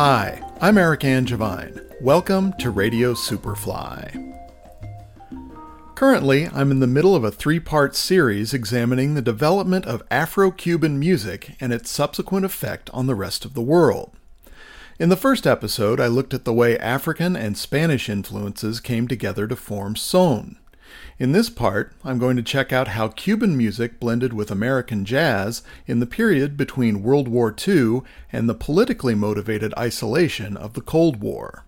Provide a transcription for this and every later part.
Hi, I'm Eric Angevine. Welcome to Radio Superfly. Currently, I'm in the middle of a three part series examining the development of Afro Cuban music and its subsequent effect on the rest of the world. In the first episode, I looked at the way African and Spanish influences came together to form son. In this part, I'm going to check out how Cuban music blended with American jazz in the period between World War II and the politically motivated isolation of the Cold War.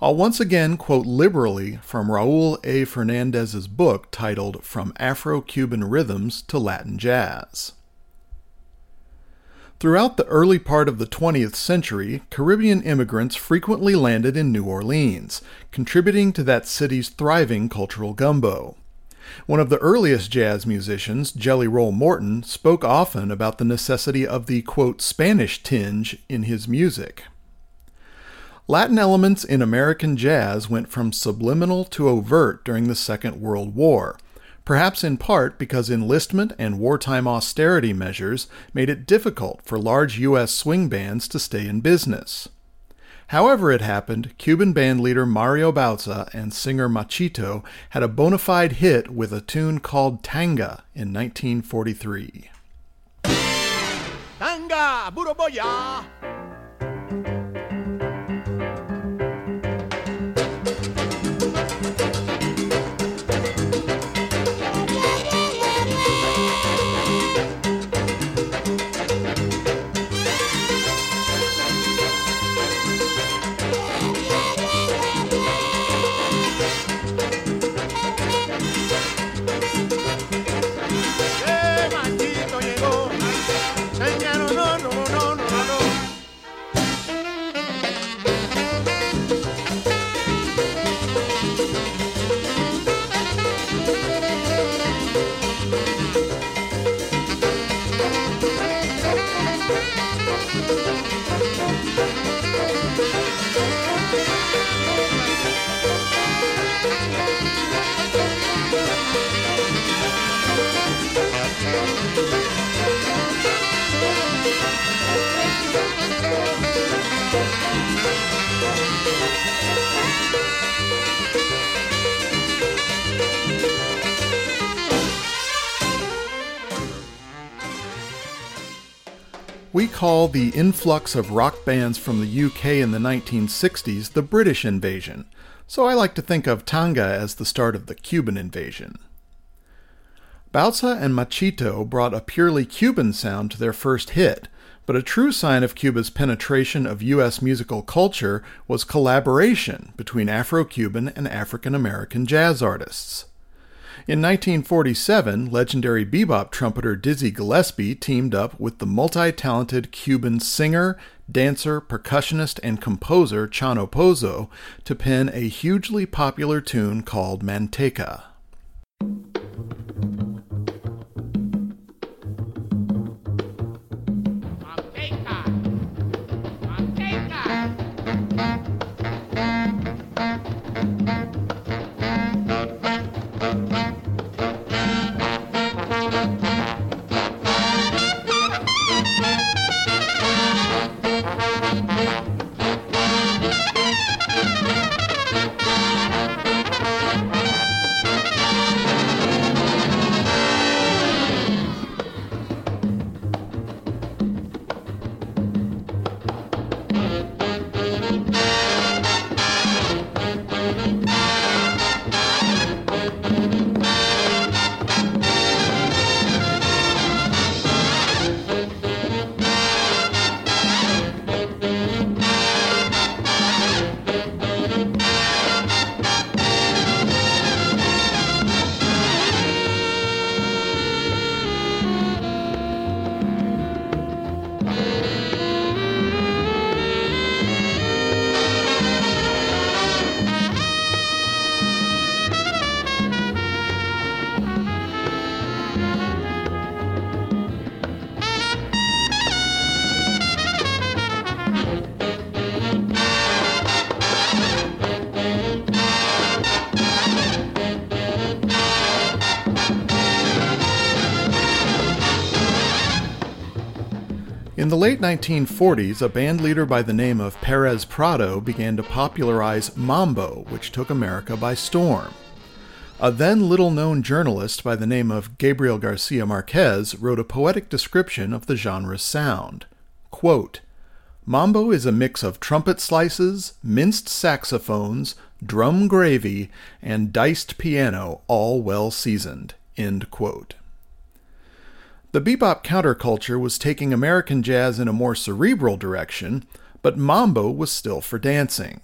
I'll once again quote liberally from Raul A. Fernandez's book titled From Afro Cuban Rhythms to Latin Jazz. Throughout the early part of the 20th century, Caribbean immigrants frequently landed in New Orleans, contributing to that city's thriving cultural gumbo. One of the earliest jazz musicians, Jelly Roll Morton, spoke often about the necessity of the quote, Spanish tinge in his music. Latin elements in American jazz went from subliminal to overt during the Second World War, perhaps in part because enlistment and wartime austerity measures made it difficult for large U.S. swing bands to stay in business. However it happened, Cuban bandleader Mario Bauza and singer Machito had a bona fide hit with a tune called Tanga in 1943. Tanga, Buroboya! We call the influx of rock bands from the UK in the 1960s the British invasion, so I like to think of Tanga as the start of the Cuban invasion. Bauza and Machito brought a purely Cuban sound to their first hit, but a true sign of Cuba's penetration of U.S. musical culture was collaboration between Afro Cuban and African American jazz artists. In 1947, legendary bebop trumpeter Dizzy Gillespie teamed up with the multi talented Cuban singer, dancer, percussionist, and composer Chano Pozo to pen a hugely popular tune called Manteca. In the late 1940s, a band leader by the name of Perez Prado began to popularize mambo, which took America by storm. A then little known journalist by the name of Gabriel Garcia Marquez wrote a poetic description of the genre's sound. Quote, Mambo is a mix of trumpet slices, minced saxophones, drum gravy, and diced piano, all well seasoned. End quote. The bebop counterculture was taking American jazz in a more cerebral direction, but mambo was still for dancing.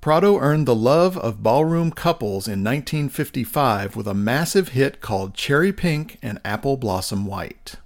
Prado earned the love of ballroom couples in 1955 with a massive hit called Cherry Pink and Apple Blossom White.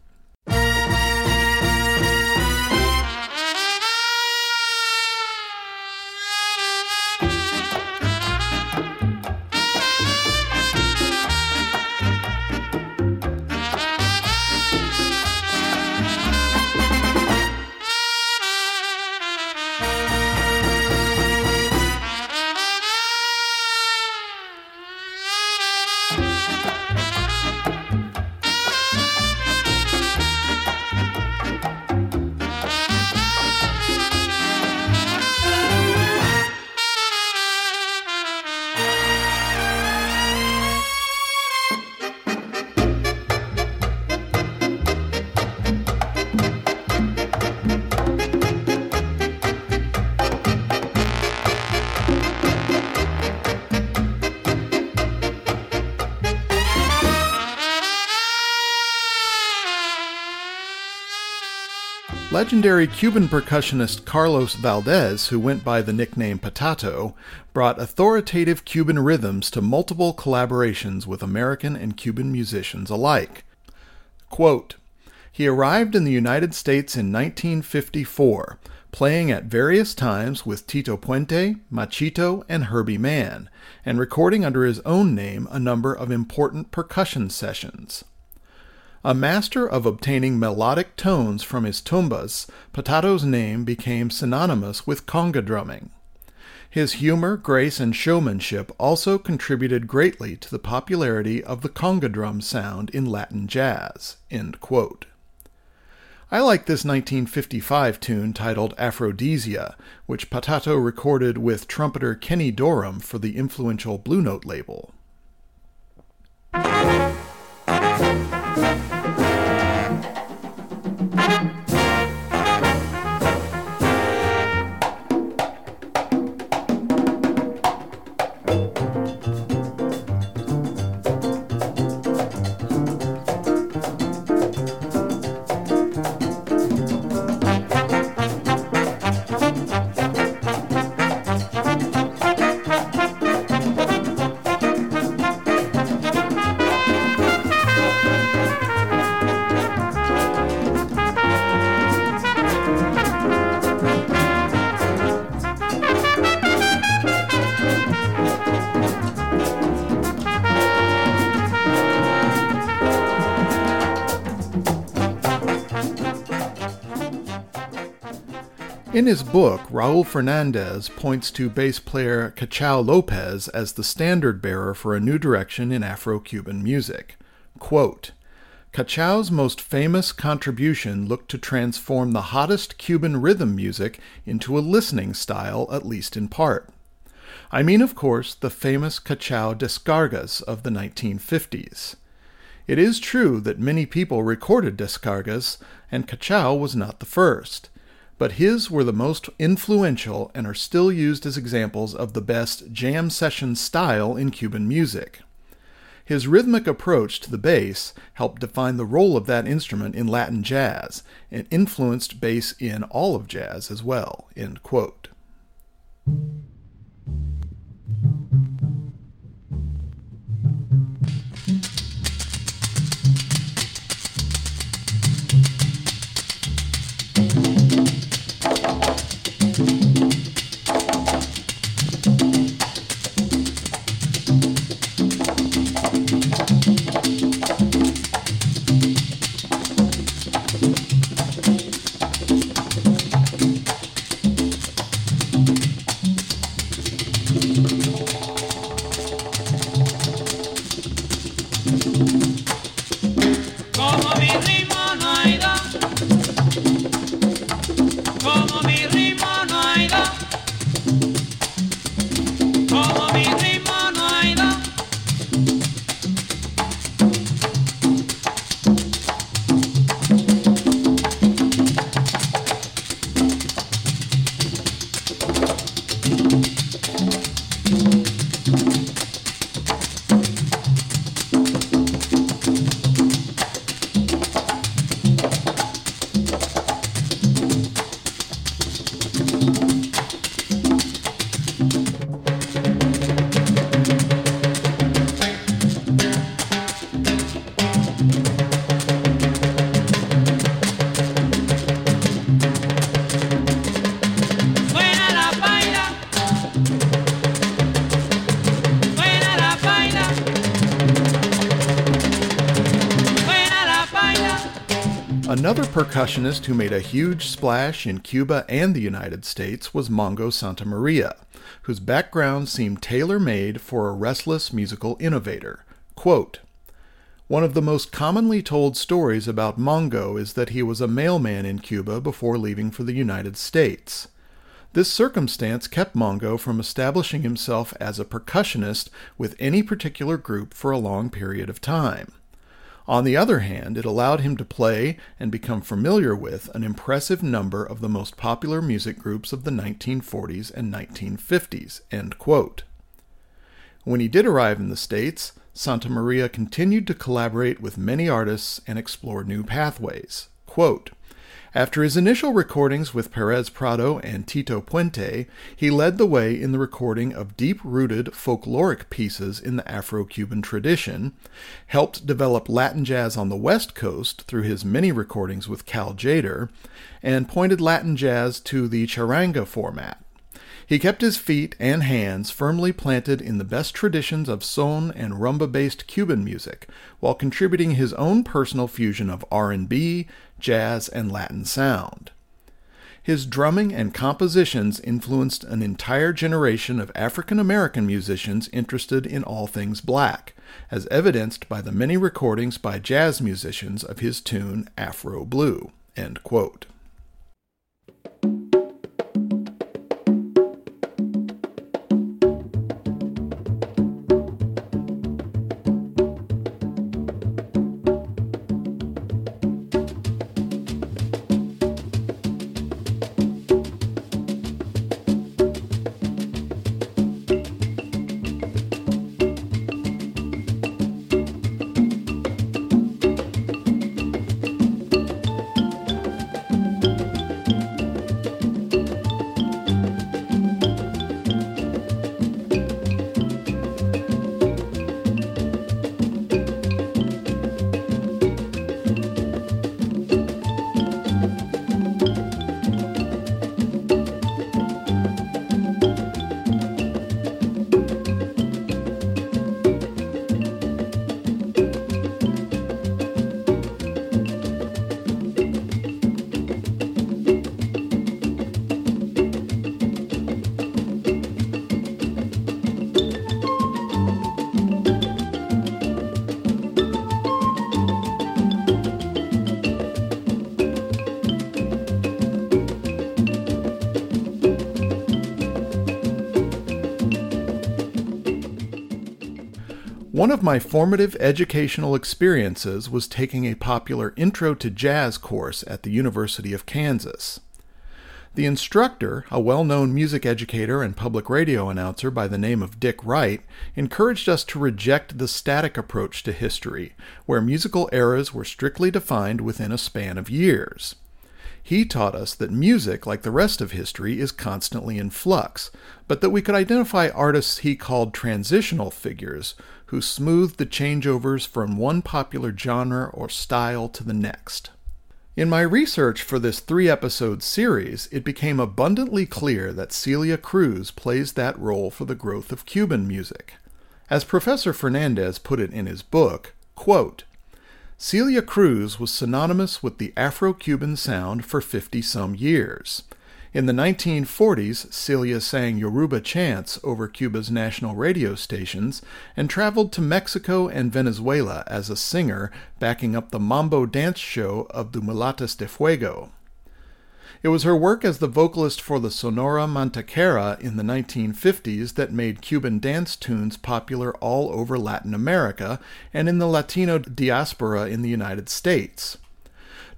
Legendary Cuban percussionist Carlos Valdés, who went by the nickname Patato, brought authoritative Cuban rhythms to multiple collaborations with American and Cuban musicians alike. Quote, he arrived in the United States in 1954, playing at various times with Tito Puente, Machito, and Herbie Mann, and recording under his own name a number of important percussion sessions. A master of obtaining melodic tones from his tumbas, Patato's name became synonymous with conga drumming. His humor, grace, and showmanship also contributed greatly to the popularity of the conga drum sound in Latin jazz. I like this 1955 tune titled Afrodisia, which Patato recorded with trumpeter Kenny Dorham for the influential Blue Note label. In his book, Raul Fernandez points to bass player Cachao Lopez as the standard bearer for a new direction in Afro Cuban music. Quote, Cachao's most famous contribution looked to transform the hottest Cuban rhythm music into a listening style, at least in part. I mean, of course, the famous Cachao descargas of the 1950s. It is true that many people recorded descargas, and Cachao was not the first but his were the most influential and are still used as examples of the best jam session style in Cuban music. His rhythmic approach to the bass helped define the role of that instrument in Latin jazz and influenced bass in all of jazz as well. Percussionist who made a huge splash in Cuba and the United States was Mongo Santamaria, whose background seemed tailor made for a restless musical innovator. Quote, one of the most commonly told stories about Mongo is that he was a mailman in Cuba before leaving for the United States. This circumstance kept Mongo from establishing himself as a percussionist with any particular group for a long period of time. On the other hand, it allowed him to play and become familiar with an impressive number of the most popular music groups of the 1940s and 1950s. When he did arrive in the States, Santamaria continued to collaborate with many artists and explore new pathways. Quote, after his initial recordings with Perez Prado and Tito Puente, he led the way in the recording of deep rooted folkloric pieces in the Afro Cuban tradition, helped develop Latin jazz on the West Coast through his many recordings with Cal Tjader, and pointed Latin jazz to the charanga format. He kept his feet and hands firmly planted in the best traditions of son and rumba-based Cuban music, while contributing his own personal fusion of R&B, jazz, and Latin sound. His drumming and compositions influenced an entire generation of African American musicians interested in all things black, as evidenced by the many recordings by jazz musicians of his tune Afro Blue. One of my formative educational experiences was taking a popular Intro to Jazz course at the University of Kansas. The instructor, a well known music educator and public radio announcer by the name of Dick Wright, encouraged us to reject the static approach to history, where musical eras were strictly defined within a span of years. He taught us that music, like the rest of history, is constantly in flux, but that we could identify artists he called transitional figures, who smoothed the changeovers from one popular genre or style to the next. In my research for this three episode series, it became abundantly clear that Celia Cruz plays that role for the growth of Cuban music. As Professor Fernandez put it in his book, quote, Celia Cruz was synonymous with the Afro Cuban sound for 50 some years. In the 1940s, Celia sang Yoruba chants over Cuba's national radio stations and traveled to Mexico and Venezuela as a singer, backing up the mambo dance show of the Mulatas de Fuego. It was her work as the vocalist for the Sonora Matancera in the 1950s that made Cuban dance tunes popular all over Latin America and in the Latino diaspora in the United States.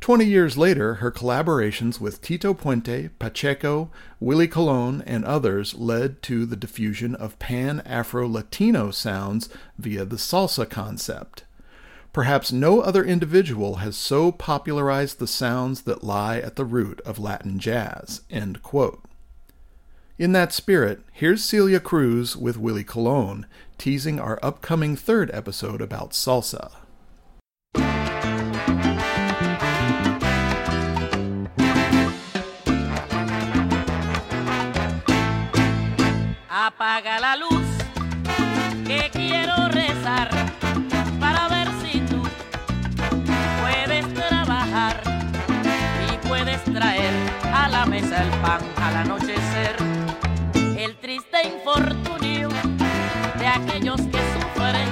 Twenty years later, her collaborations with Tito Puente, Pacheco, Willie Colon, and others led to the diffusion of pan Afro Latino sounds via the salsa concept. Perhaps no other individual has so popularized the sounds that lie at the root of Latin jazz. In that spirit, here's Celia Cruz with Willie Colon, teasing our upcoming third episode about salsa. Apaga la luz, que quiero rezar traer a la mesa el pan al anochecer. El triste infortunio de aquellos que sufren,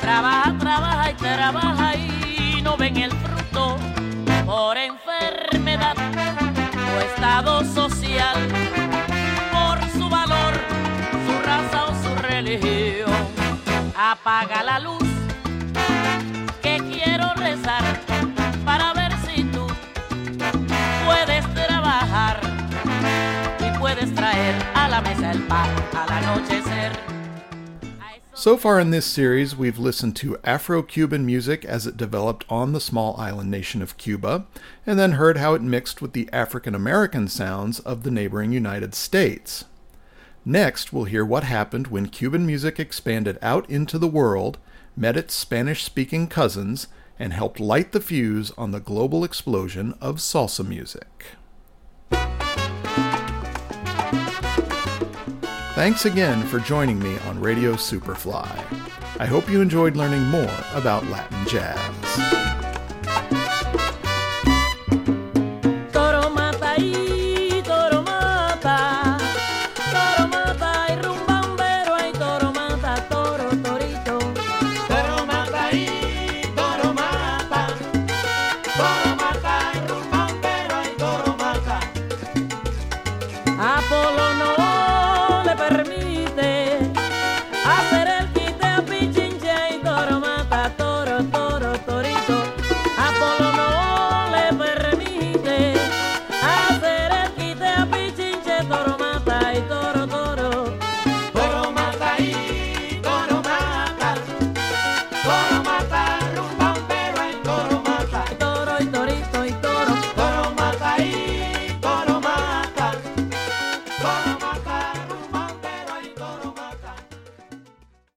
trabaja, trabaja y trabaja y no ven el fruto por enfermedad o estado social, Apaga la luz que quiero rezar para ver si tú puedes trabajar y puedes traer a la mesa el pan al anochecer. So far in this series, we've listened to Afro Cuban music as it developed on the small island nation of Cuba, and then heard how it mixed with the African American sounds of the neighboring United States. Next, we'll hear what happened when Cuban music expanded out into the world, met its Spanish speaking cousins, and helped light the fuse on the global explosion of salsa music. Thanks again for joining me on Radio Superfly. I hope you enjoyed learning more about Latin jazz.